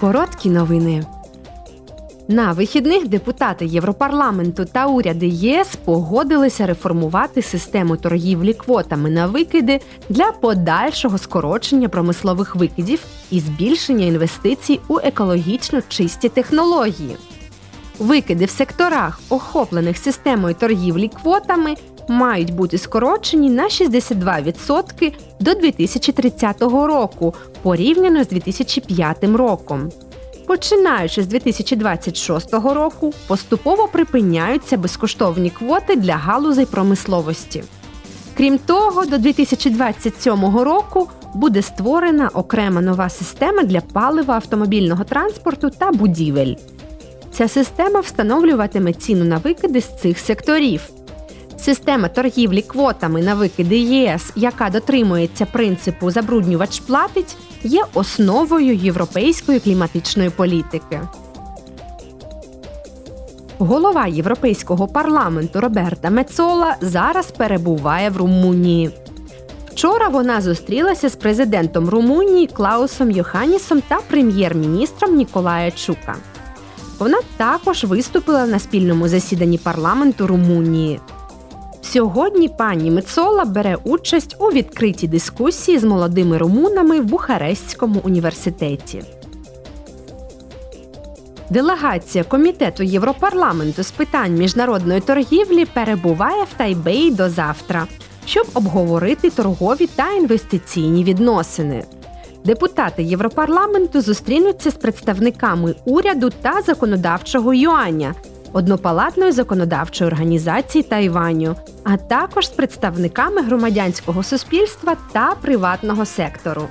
Короткі новини. На вихідних депутати Європарламенту та уряди ЄС погодилися реформувати систему торгівлі квотами на викиди для подальшого скорочення промислових викидів і збільшення інвестицій у екологічно чисті технології. Викиди в секторах, охоплених системою торгівлі квотами, мають бути скорочені на 62% до 2030 року порівняно з 2005 роком. Починаючи з 2026 року, поступово припиняються безкоштовні квоти для галузей промисловості. Крім того, до 2027 року буде створена окрема нова система для палива автомобільного транспорту та будівель. Ця система встановлюватиме ціну на викиди з цих секторів. Система торгівлі квотами на викиди ЄС, яка дотримується принципу забруднювач платить, є основою європейської кліматичної політики. Голова Європейського парламенту Роберта Мецола зараз перебуває в Румунії. Вчора вона зустрілася з президентом Румунії Клаусом Йоханісом та прем'єр-міністром Ніколая Чука. Вона також виступила на спільному засіданні парламенту Румунії. Сьогодні пані Мецола бере участь у відкритій дискусії з молодими румунами в Бухарестському університеті. Делегація комітету Європарламенту з питань міжнародної торгівлі перебуває в Тайбеї до завтра, щоб обговорити торгові та інвестиційні відносини. Депутати Європарламенту зустрінуться з представниками уряду та законодавчого юаня, однопалатної законодавчої організації Тайваню, а також з представниками громадянського суспільства та приватного сектору.